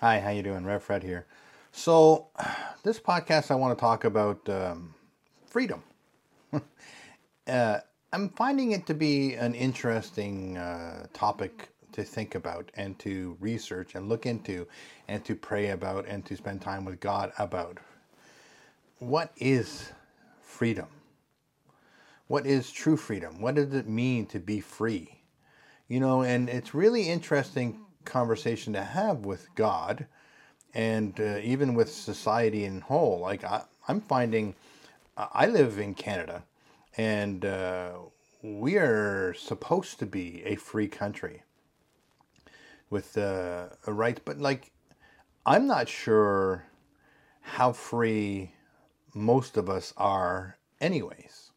Hi, how you doing? Rev Fred here. So, this podcast I want to talk about um, freedom. uh, I'm finding it to be an interesting uh, topic to think about and to research and look into and to pray about and to spend time with God about. What is freedom? What is true freedom? What does it mean to be free? You know, and it's really interesting conversation to have with God and uh, even with society in whole. Like I, am finding, I live in Canada, and uh, we are supposed to be a free country with uh, a right, but like I'm not sure how free most of us are, anyways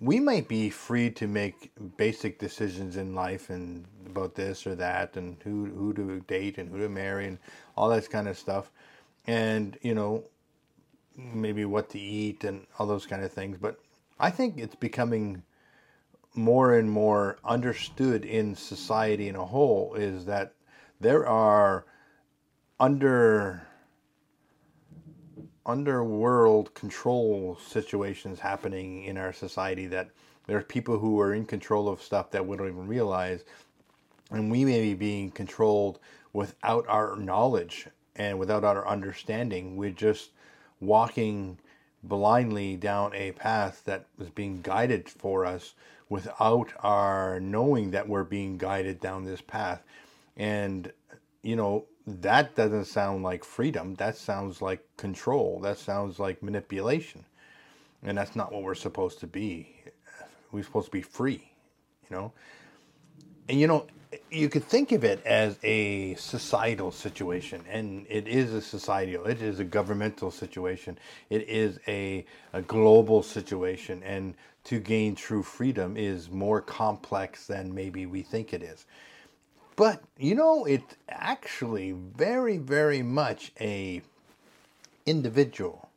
we might be free to make basic decisions in life and about this or that and who who to date and who to marry and all that kind of stuff. And you know maybe what to eat and all those kind of things. But i think it's becoming more and more understood in society in a whole is that there are under underworld control situations happening in our society that there are people who are in control of stuff that we don't even realize. And we may be being controlled without our knowledge and without our understanding. We're just walking blindly down a path that is being guided for us without our knowing that we're being guided down this path. And you know that doesn't sound like freedom. That sounds like control. That sounds like manipulation. And that's not what we're supposed to be. We're supposed to be free, you know? And you know, you could think of it as a societal situation, and it is a societal, it is a governmental situation, it is a, a global situation, and to gain true freedom is more complex than maybe we think it is. But you know, it's actually very, very much a individual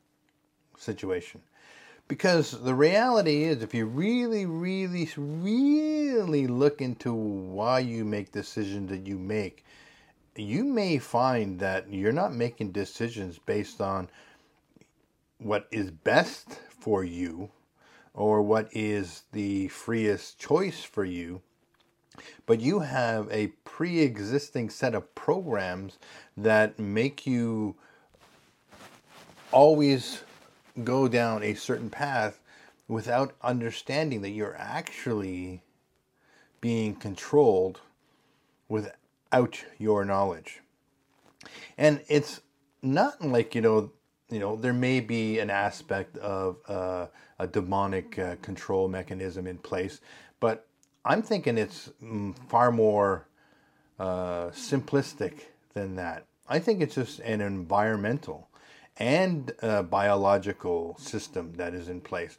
situation. Because the reality is, if you really, really, really look into why you make decisions that you make, you may find that you're not making decisions based on what is best for you or what is the freest choice for you but you have a pre existing set of programs that make you always go down a certain path without understanding that you're actually being controlled without your knowledge. And it's not like, you know, you know, there may be an aspect of uh, a demonic uh, control mechanism in place, but I'm thinking it's mm, far more uh, simplistic than that. I think it's just an environmental and uh, biological system that is in place.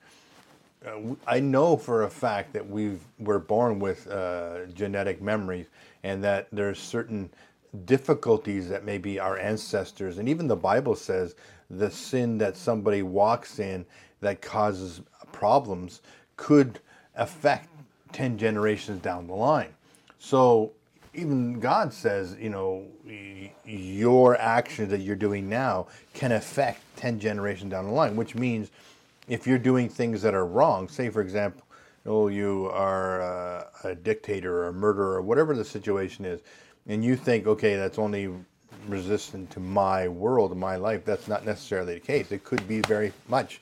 Uh, I know for a fact that we we're born with uh, genetic memories, and that there's certain difficulties that maybe our ancestors and even the Bible says the sin that somebody walks in that causes problems could affect 10 generations down the line. So even God says, you know, your actions that you're doing now can affect 10 generations down the line, which means if you're doing things that are wrong, say, for example, oh, you are a, a dictator or a murderer or whatever the situation is, and you think, okay, that's only resistant to my world, my life, that's not necessarily the case. It could be very much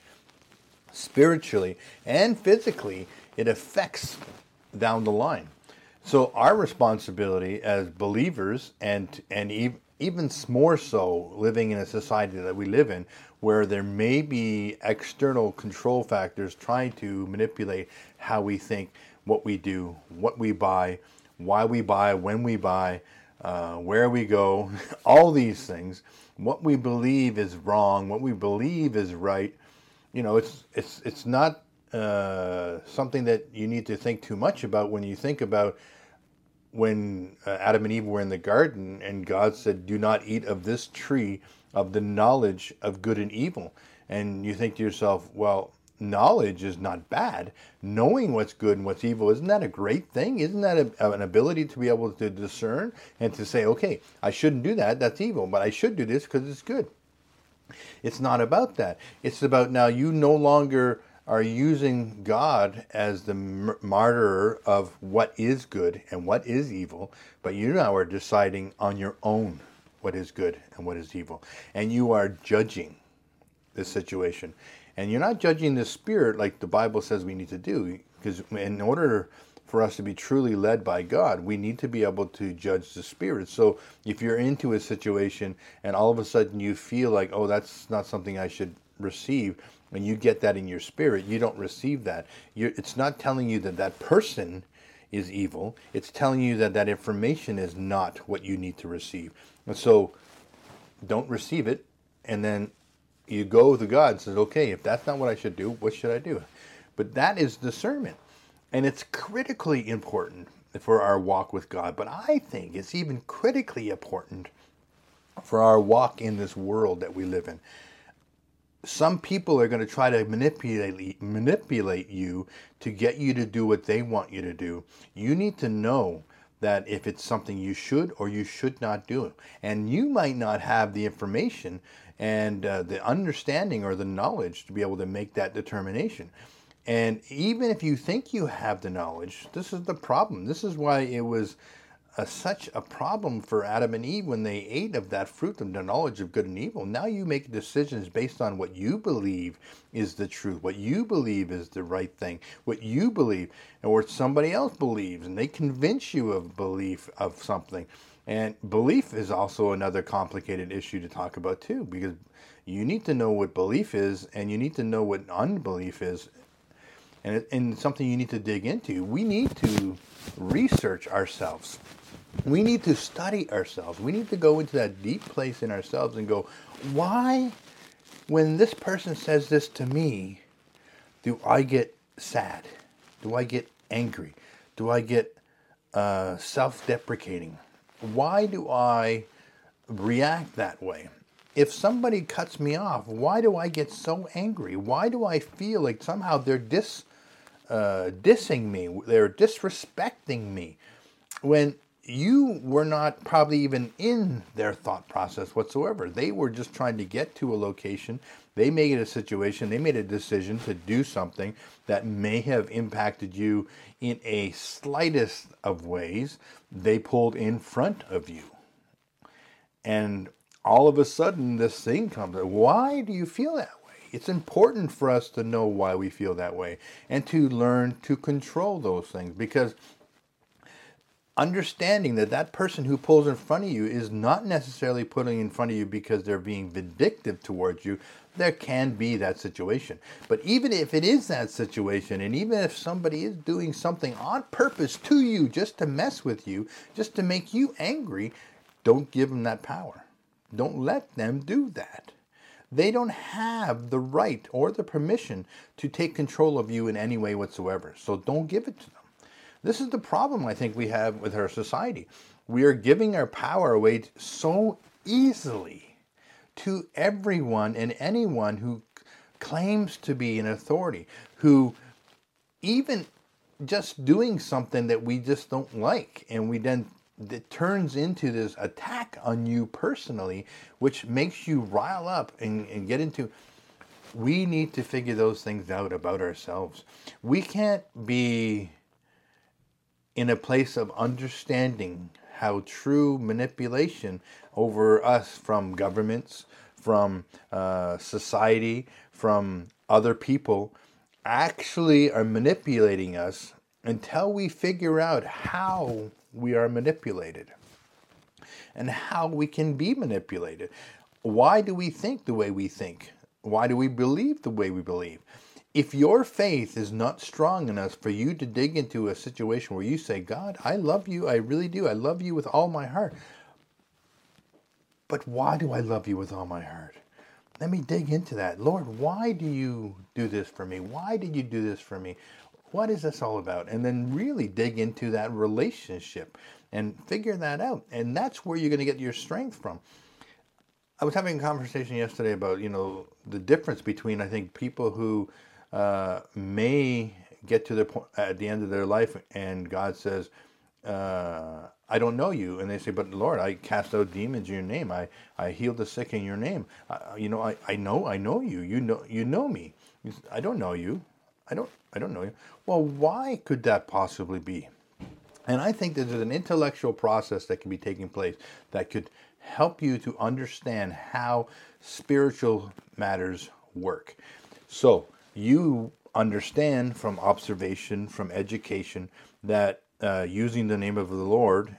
spiritually and physically, it affects down the line. So our responsibility as believers, and and even more so, living in a society that we live in, where there may be external control factors trying to manipulate how we think, what we do, what we buy, why we buy, when we buy, uh, where we go, all these things, what we believe is wrong, what we believe is right. You know, it's it's it's not uh, something that you need to think too much about when you think about when uh, Adam and Eve were in the garden and God said, Do not eat of this tree of the knowledge of good and evil. And you think to yourself, Well, knowledge is not bad. Knowing what's good and what's evil, isn't that a great thing? Isn't that a, an ability to be able to discern and to say, okay, I shouldn't do that, that's evil, but I should do this because it's good? It's not about that. It's about now you no longer are using God as the martyr of what is good and what is evil, but you now are deciding on your own what is good and what is evil. And you are judging the situation. And you're not judging the spirit like the Bible says we need to do, because in order for us to be truly led by God, we need to be able to judge the spirit. So if you're into a situation and all of a sudden you feel like, oh, that's not something I should receive, and you get that in your spirit, you don't receive that. You're, it's not telling you that that person is evil. It's telling you that that information is not what you need to receive. And so don't receive it. And then you go to God and says, okay, if that's not what I should do, what should I do? But that is discernment. And it's critically important for our walk with God. But I think it's even critically important for our walk in this world that we live in some people are going to try to manipulate manipulate you to get you to do what they want you to do. You need to know that if it's something you should or you should not do. And you might not have the information and uh, the understanding or the knowledge to be able to make that determination. And even if you think you have the knowledge, this is the problem. This is why it was a, such a problem for Adam and Eve when they ate of that fruit of the knowledge of good and evil. Now you make decisions based on what you believe is the truth, what you believe is the right thing, what you believe, or what somebody else believes, and they convince you of belief of something. And belief is also another complicated issue to talk about too, because you need to know what belief is, and you need to know what unbelief is, and, and something you need to dig into. We need to research ourselves we need to study ourselves. We need to go into that deep place in ourselves and go, why, when this person says this to me, do I get sad? Do I get angry? Do I get uh, self deprecating? Why do I react that way? If somebody cuts me off, why do I get so angry? Why do I feel like somehow they're dis, uh, dissing me? They're disrespecting me? When you were not probably even in their thought process whatsoever. They were just trying to get to a location. They made a situation, they made a decision to do something that may have impacted you in a slightest of ways. They pulled in front of you. And all of a sudden, this thing comes. Why do you feel that? It's important for us to know why we feel that way and to learn to control those things because understanding that that person who pulls in front of you is not necessarily pulling in front of you because they're being vindictive towards you. There can be that situation. But even if it is that situation, and even if somebody is doing something on purpose to you just to mess with you, just to make you angry, don't give them that power. Don't let them do that. They don't have the right or the permission to take control of you in any way whatsoever. So don't give it to them. This is the problem I think we have with our society. We are giving our power away so easily to everyone and anyone who claims to be an authority, who even just doing something that we just don't like, and we then it turns into this attack on you personally, which makes you rile up and, and get into. We need to figure those things out about ourselves. We can't be in a place of understanding how true manipulation over us from governments, from uh, society, from other people actually are manipulating us until we figure out how we are manipulated and how we can be manipulated. Why do we think the way we think? Why do we believe the way we believe? if your faith is not strong enough for you to dig into a situation where you say, God, I love you, I really do, I love you with all my heart. But why do I love you with all my heart? Let me dig into that. Lord, why do you do this for me? Why did you do this for me? What is this all about? And then really dig into that relationship and figure that out. And that's where you're going to get your strength from. I was having a conversation yesterday about, you know, the difference between, I think, people who uh, may get to the point at the end of their life, and God says, uh, "I don't know you," and they say, "But Lord, I cast out demons in your name. I I healed the sick in your name. you know, I, I know I know you. You know you know me. I don't know you. I don't I don't know you. Well, why could that possibly be? And I think that there's an intellectual process that can be taking place that could help you to understand how spiritual matters work. So you understand from observation, from education, that uh, using the name of the Lord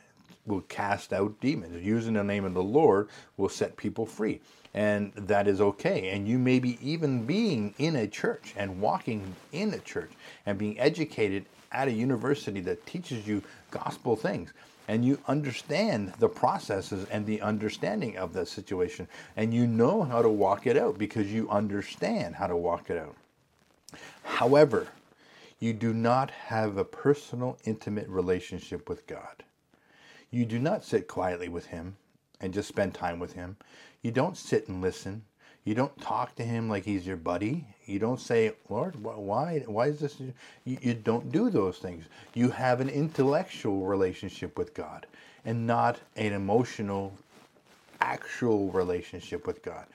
will cast out demons. Using the name of the Lord will set people free. And that is okay. And you may be even being in a church and walking in a church and being educated at a university that teaches you gospel things and you understand the processes and the understanding of the situation and you know how to walk it out because you understand how to walk it out. However, you do not have a personal, intimate relationship with God. You do not sit quietly with Him and just spend time with Him. You don't sit and listen. You don't talk to him like he's your buddy. You don't say, Lord, why, why is this? You, you don't do those things. You have an intellectual relationship with God and not an emotional, actual relationship with God.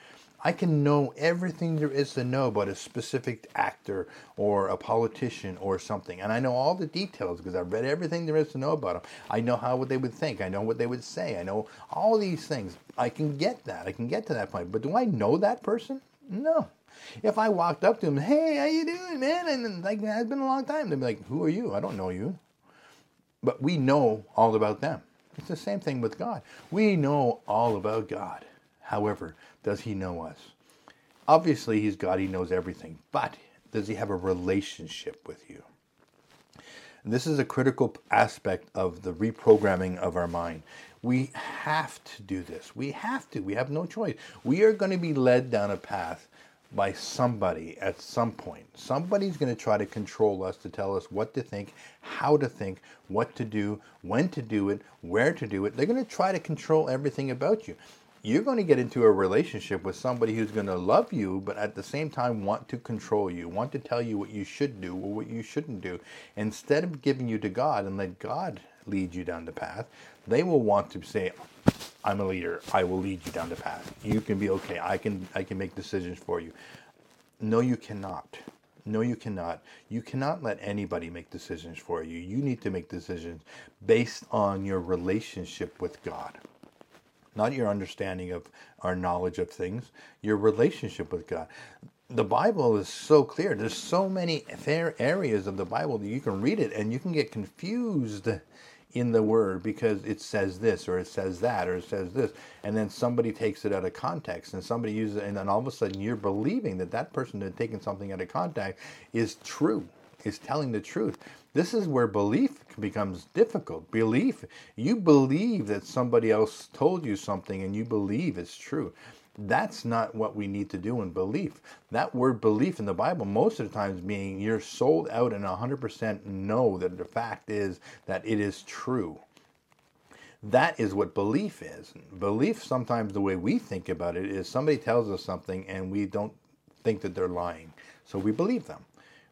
I can know everything there is to know about a specific actor or a politician or something. And I know all the details because I've read everything there is to know about them. I know how they would think. I know what they would say. I know all these things. I can get that. I can get to that point. But do I know that person? No. If I walked up to him, hey, how you doing, man? And like, it's been a long time. They'd be like, who are you? I don't know you. But we know all about them. It's the same thing with God. We know all about God. However, does he know us? Obviously, he's God, he knows everything, but does he have a relationship with you? And this is a critical aspect of the reprogramming of our mind. We have to do this. We have to. We have no choice. We are going to be led down a path by somebody at some point. Somebody's going to try to control us to tell us what to think, how to think, what to do, when to do it, where to do it. They're going to try to control everything about you you're going to get into a relationship with somebody who's going to love you, but at the same time want to control you, want to tell you what you should do or what you shouldn't do. Instead of giving you to God and let God lead you down the path, they will want to say, I'm a leader. I will lead you down the path. You can be okay. I can I can make decisions for you. No, you cannot. No, you cannot. You cannot let anybody make decisions for you. You need to make decisions based on your relationship with God not your understanding of our knowledge of things, your relationship with God. The Bible is so clear. There's so many fair areas of the Bible that you can read it and you can get confused in the word because it says this or it says that or it says this and then somebody takes it out of context and somebody uses it and then all of a sudden you're believing that that person had taken something out of context is true is telling the truth this is where belief becomes difficult. Belief, you believe that somebody else told you something and you believe it's true. That's not what we need to do in belief. That word belief in the Bible, most of the times, meaning you're sold out and 100% know that the fact is that it is true. That is what belief is. Belief, sometimes the way we think about it, is somebody tells us something and we don't think that they're lying. So we believe them,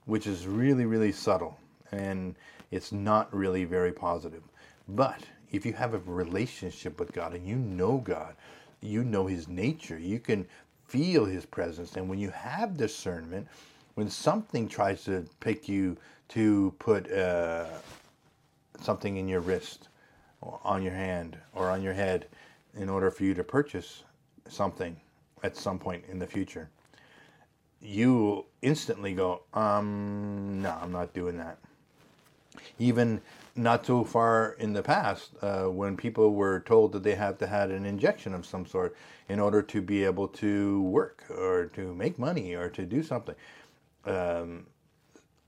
which is really, really subtle and it's not really very positive. But if you have a relationship with God and you know God, you know His nature, you can feel His presence. And when you have discernment, when something tries to pick you to put uh, something in your wrist, or on your hand, or on your head, in order for you to purchase something at some point in the future, you instantly go, um, no, I'm not doing that even not too far in the past uh, when people were told that they have to have an injection of some sort in order to be able to work or to make money or to do something. Um,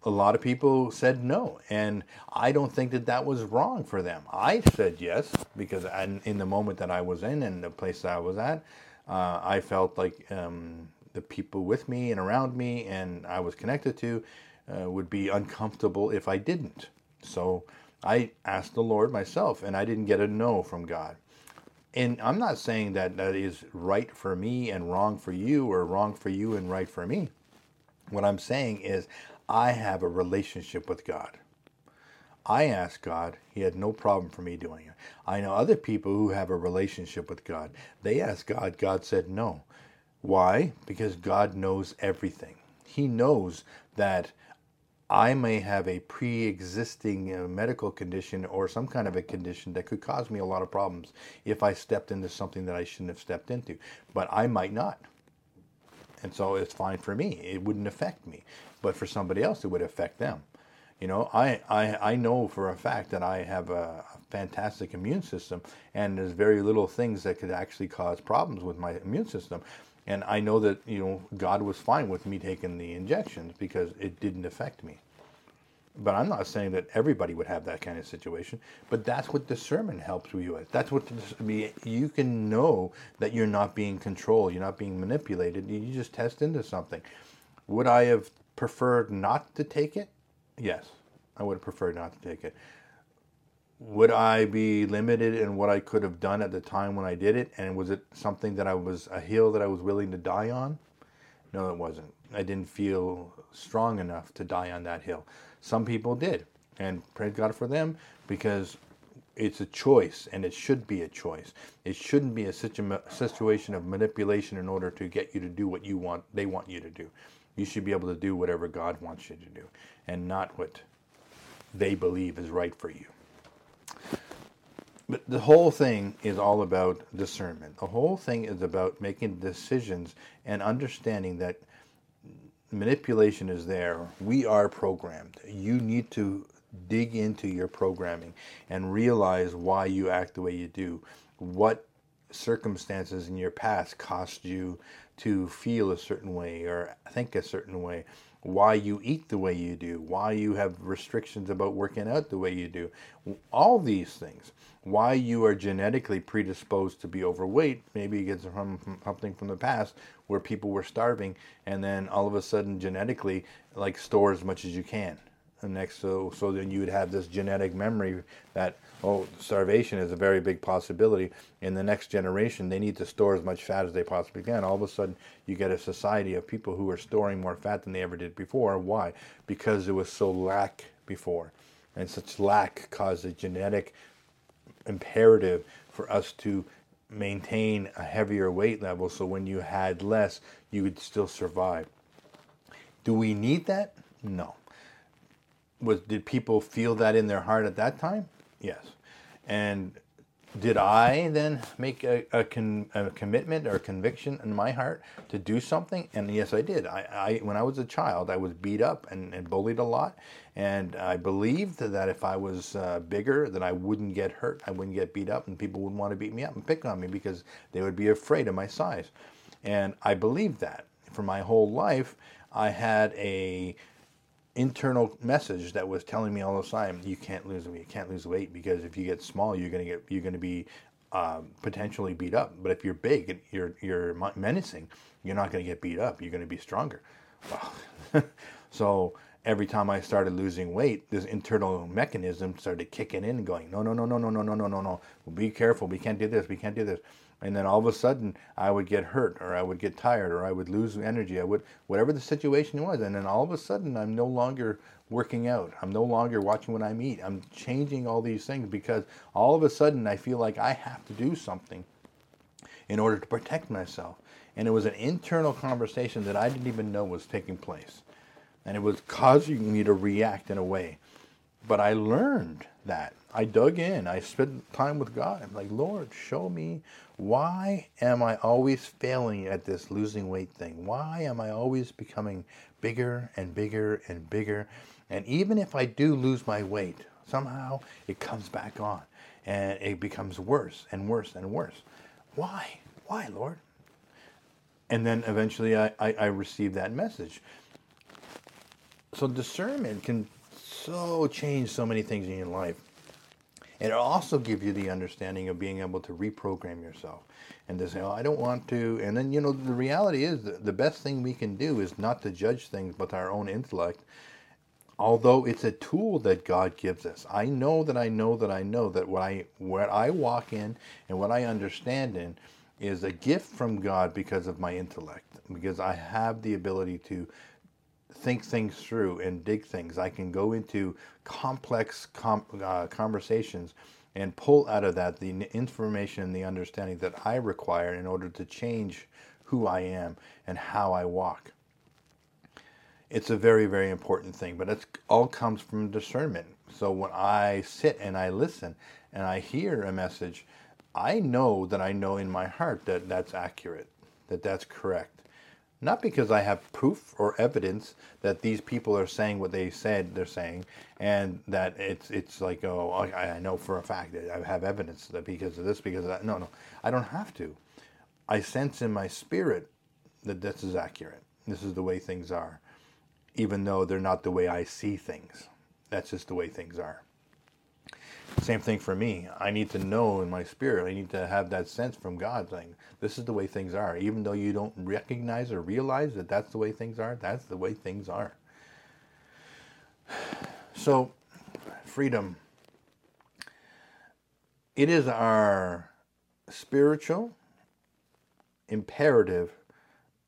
a lot of people said no, and I don't think that that was wrong for them. I said yes because I, in the moment that I was in and the place that I was at, uh, I felt like um, the people with me and around me and I was connected to uh, would be uncomfortable if I didn't. So I asked the Lord myself, and I didn't get a no from God. And I'm not saying that that is right for me and wrong for you, or wrong for you and right for me. What I'm saying is, I have a relationship with God. I asked God, He had no problem for me doing it. I know other people who have a relationship with God. They asked God, God said no. Why? Because God knows everything. He knows that I may have a pre existing uh, medical condition or some kind of a condition that could cause me a lot of problems if I stepped into something that I shouldn't have stepped into. But I might not. And so it's fine for me. It wouldn't affect me. But for somebody else, it would affect them. You know, I, I, I know for a fact that I have a, a fantastic immune system, and there's very little things that could actually cause problems with my immune system. And I know that, you know, God was fine with me taking the injections because it didn't affect me. But I'm not saying that everybody would have that kind of situation. But that's what discernment helps you with. That's what I mean. you can know that you're not being controlled, you're not being manipulated. You just test into something. Would I have preferred not to take it? Yes, I would have preferred not to take it would I be limited in what I could have done at the time when I did it? And was it something that I was a hill that I was willing to die on? No, it wasn't. I didn't feel strong enough to die on that hill. Some people did, and praise God for them because it's a choice, and it should be a choice. It shouldn't be a situation of manipulation in order to get you to do what you want. They want you to do. You should be able to do whatever God wants you to do, and not what they believe is right for you. But the whole thing is all about discernment. The whole thing is about making decisions and understanding that manipulation is there. We are programmed. You need to dig into your programming and realize why you act the way you do. What circumstances in your past caused you to feel a certain way or think a certain way why you eat the way you do, why you have restrictions about working out the way you do, all these things, why you are genetically predisposed to be overweight. Maybe it gets from, something from the past where people were starving, and then all of a sudden, genetically, like store as much as you can. Next, so so then you would have this genetic memory that oh, starvation is a very big possibility. In the next generation, they need to store as much fat as they possibly can. All of a sudden, you get a society of people who are storing more fat than they ever did before. Why? Because it was so lack before. And such lack caused a genetic imperative for us to maintain a heavier weight level so when you had less, you would still survive. Do we need that? No. Was did people feel that in their heart at that time? Yes. And did I then make a, a, con, a, commitment or a conviction in my heart to do something? And yes, I did. I, I when I was a child, I was beat up and, and bullied a lot, and I believed that if I was uh, bigger, that I wouldn't get hurt, I wouldn't get beat up, and people wouldn't want to beat me up and pick on me because they would be afraid of my size. And I believed that for my whole life. I had a internal message that was telling me all the time, you can't lose weight, you can't lose weight because if you get small, you're gonna get, you're gonna be um, potentially beat up. But if you're big, you're you're menacing, you're not gonna get beat up. You're gonna be stronger. So every time I started losing weight, this internal mechanism started kicking in going, no, no, no, no, no, no, no, no, no, no. Be careful. We can't do this. We can't do this and then all of a sudden I would get hurt or I would get tired or I would lose energy. I would whatever the situation was, and then all of a sudden I'm no longer working out. I'm no longer watching what I eat. I'm changing all these things because all of a sudden I feel like I have to do something in order to protect myself. And it was an internal conversation that I didn't even know was taking place. And it was causing me to react in a way. But I learned that. I dug in. I spent time with God. I'm like, Lord, show me why am I always failing at this losing weight thing? Why am I always becoming bigger and bigger and bigger? And even if I do lose my weight, somehow it comes back on and it becomes worse and worse and worse. Why? Why, Lord? And then eventually I, I, I received that message. So discernment can so change so many things in your life. And it'll also give you the understanding of being able to reprogram yourself and to say, oh, I don't want to. And then, you know, the reality is the best thing we can do is not to judge things but our own intellect. Although it's a tool that God gives us. I know that I know that I know that what I what I walk in and what I understand in is a gift from God because of my intellect, because I have the ability to think things through and dig things. I can go into complex com- uh, conversations and pull out of that the information and the understanding that I require in order to change who I am and how I walk. It's a very, very important thing, but it all comes from discernment. So when I sit and I listen and I hear a message, I know that I know in my heart that that's accurate, that that's correct. Not because I have proof or evidence that these people are saying what they said they're saying, and that it's it's like oh I, I know for a fact that I have evidence that because of this because of that. No, no, I don't have to. I sense in my spirit that this is accurate. This is the way things are, even though they're not the way I see things. That's just the way things are. Same thing for me. I need to know in my spirit, I need to have that sense from God saying, this is the way things are. Even though you don't recognize or realize that that's the way things are, that's the way things are. So, freedom. It is our spiritual imperative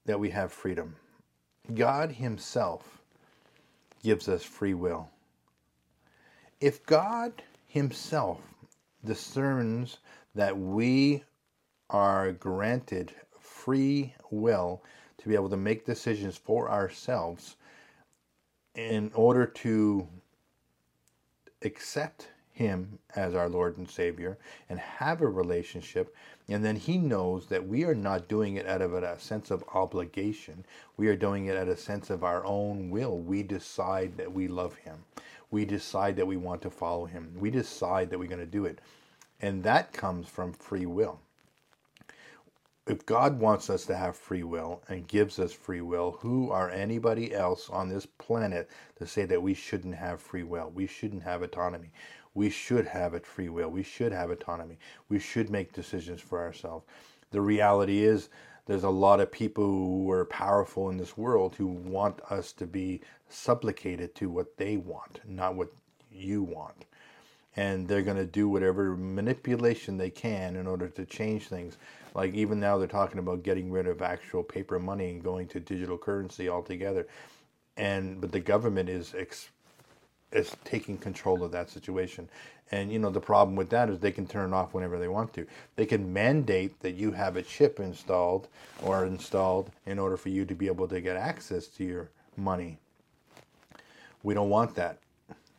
that we have freedom. God Himself gives us free will. If God Himself discerns that we are granted free will to be able to make decisions for ourselves in order to accept him as our Lord and Savior and have a relationship. And then He knows that we are not doing it out of a sense of obligation. We are doing it out of a sense of our own will. We decide that we love Him. We decide that we want to follow Him. We decide that we're going to do it. And that comes from free will if God wants us to have free will and gives us free will, who are anybody else on this planet to say that we shouldn't have free will? We shouldn't have autonomy. We should have it free will. We should have autonomy. We should make decisions for ourselves. The reality is, there's a lot of people who are powerful in this world who want us to be supplicated to what they want, not what you want. And they're going to do whatever manipulation they can in order to change things. Like even now, they're talking about getting rid of actual paper money and going to digital currency altogether. And but the government is is taking control of that situation. And you know the problem with that is they can turn it off whenever they want to. They can mandate that you have a chip installed or installed in order for you to be able to get access to your money. We don't want that.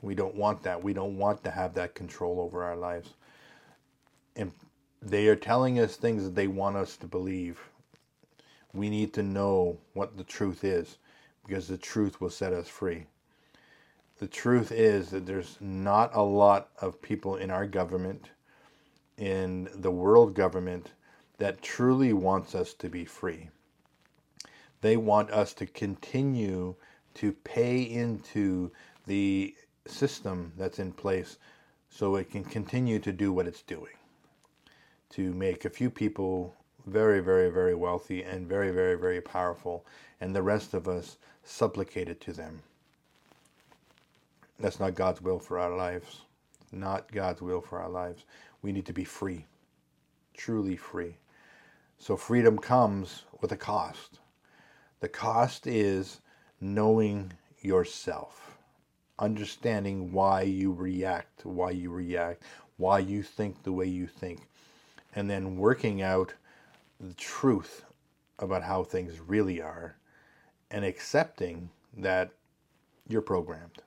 We don't want that. We don't want to have that control over our lives. And they are telling us things that they want us to believe. We need to know what the truth is because the truth will set us free the truth is that there's not a lot of people in our government, in the world government, that truly wants us to be free. They want us to continue to pay into the system that's in place so it can continue to do what it's doing. To make a few people very, very, very wealthy and very, very, very powerful, and the rest of us supplicated to them. That's not God's will for our lives. Not God's will for our lives. We need to be free, truly free. So freedom comes with a cost. The cost is knowing yourself, understanding why you react, why you react, why you think the way you think, and then working out the truth about how things really are and accepting that you're programmed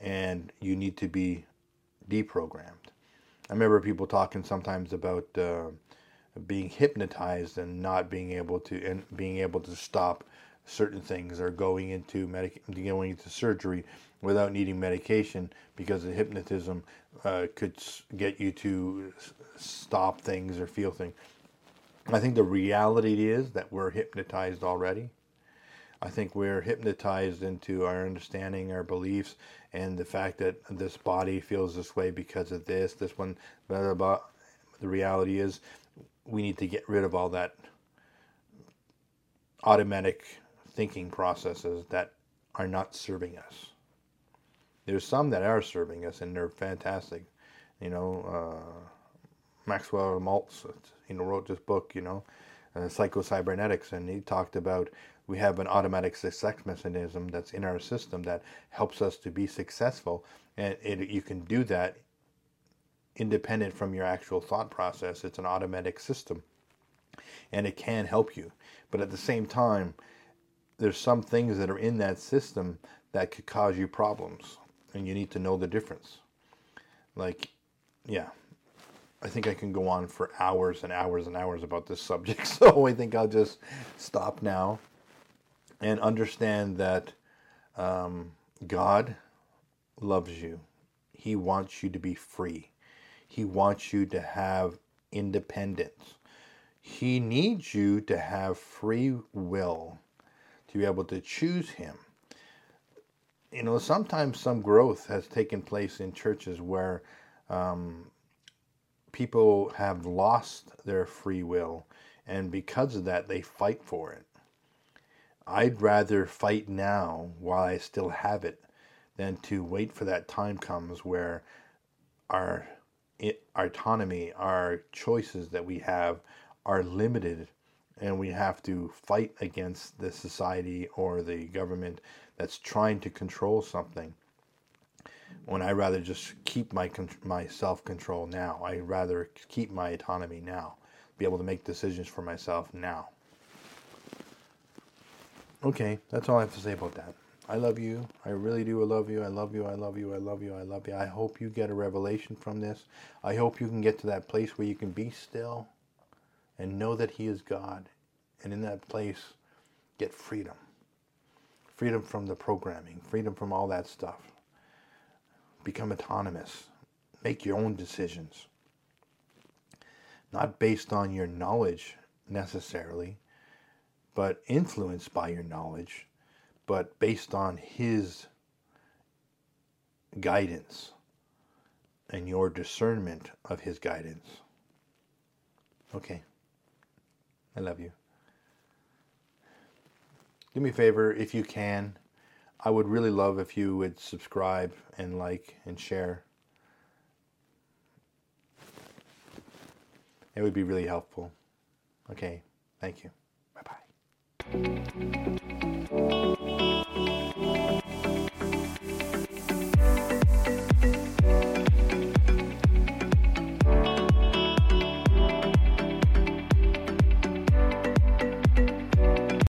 and you need to be deprogrammed. I remember people talking sometimes about uh, being hypnotized and not being able to and being able to stop certain things or going into medic going into surgery without needing medication because the hypnotism uh, could get you to stop things or feel things. I think the reality is that we're hypnotized already. I think we're hypnotized into our understanding, our beliefs, and the fact that this body feels this way because of this, this one, blah, blah, blah. The reality is, we need to get rid of all that automatic thinking processes that are not serving us. There's some that are serving us, and they're fantastic. You know, uh, Maxwell Maltz, you know, wrote this book, you know, uh, Psycho Cybernetics, and he talked about we have an automatic success mechanism that's in our system that helps us to be successful. And it, you can do that independent from your actual thought process. It's an automatic system and it can help you. But at the same time there's some things that are in that system that could cause you problems and you need to know the difference. Like yeah I think I can go on for hours and hours and hours about this subject, so I think I'll just stop now and understand that um, God loves you. He wants you to be free. He wants you to have independence. He needs you to have free will to be able to choose Him. You know, sometimes some growth has taken place in churches where um, people have lost their free will, and because of that, they fight for it. I'd rather fight now while I still have it than to wait for that time comes where our, autonomy, our choices that we have are limited and we have to fight against the society or the government that's trying to control something when I rather just keep my my self control now. I rather keep my autonomy now, be able to make decisions for myself now. Okay, that's all I have to say about that. I love you. I really do. I love you. I love you. I love you. I love you. I love you. I hope you get a revelation from this. I hope you can get to that place where you can be still and know that He is God. And in that place, get freedom. Freedom from the programming, freedom from all that stuff become autonomous, make your own decisions. Not based on your knowledge necessarily, but influenced by your knowledge, but based on His guidance and your discernment of His guidance. Okay. I love you. Do me a favor if you can I would really love if you would subscribe and like and share. It would be really helpful. Okay, thank you. Bye bye.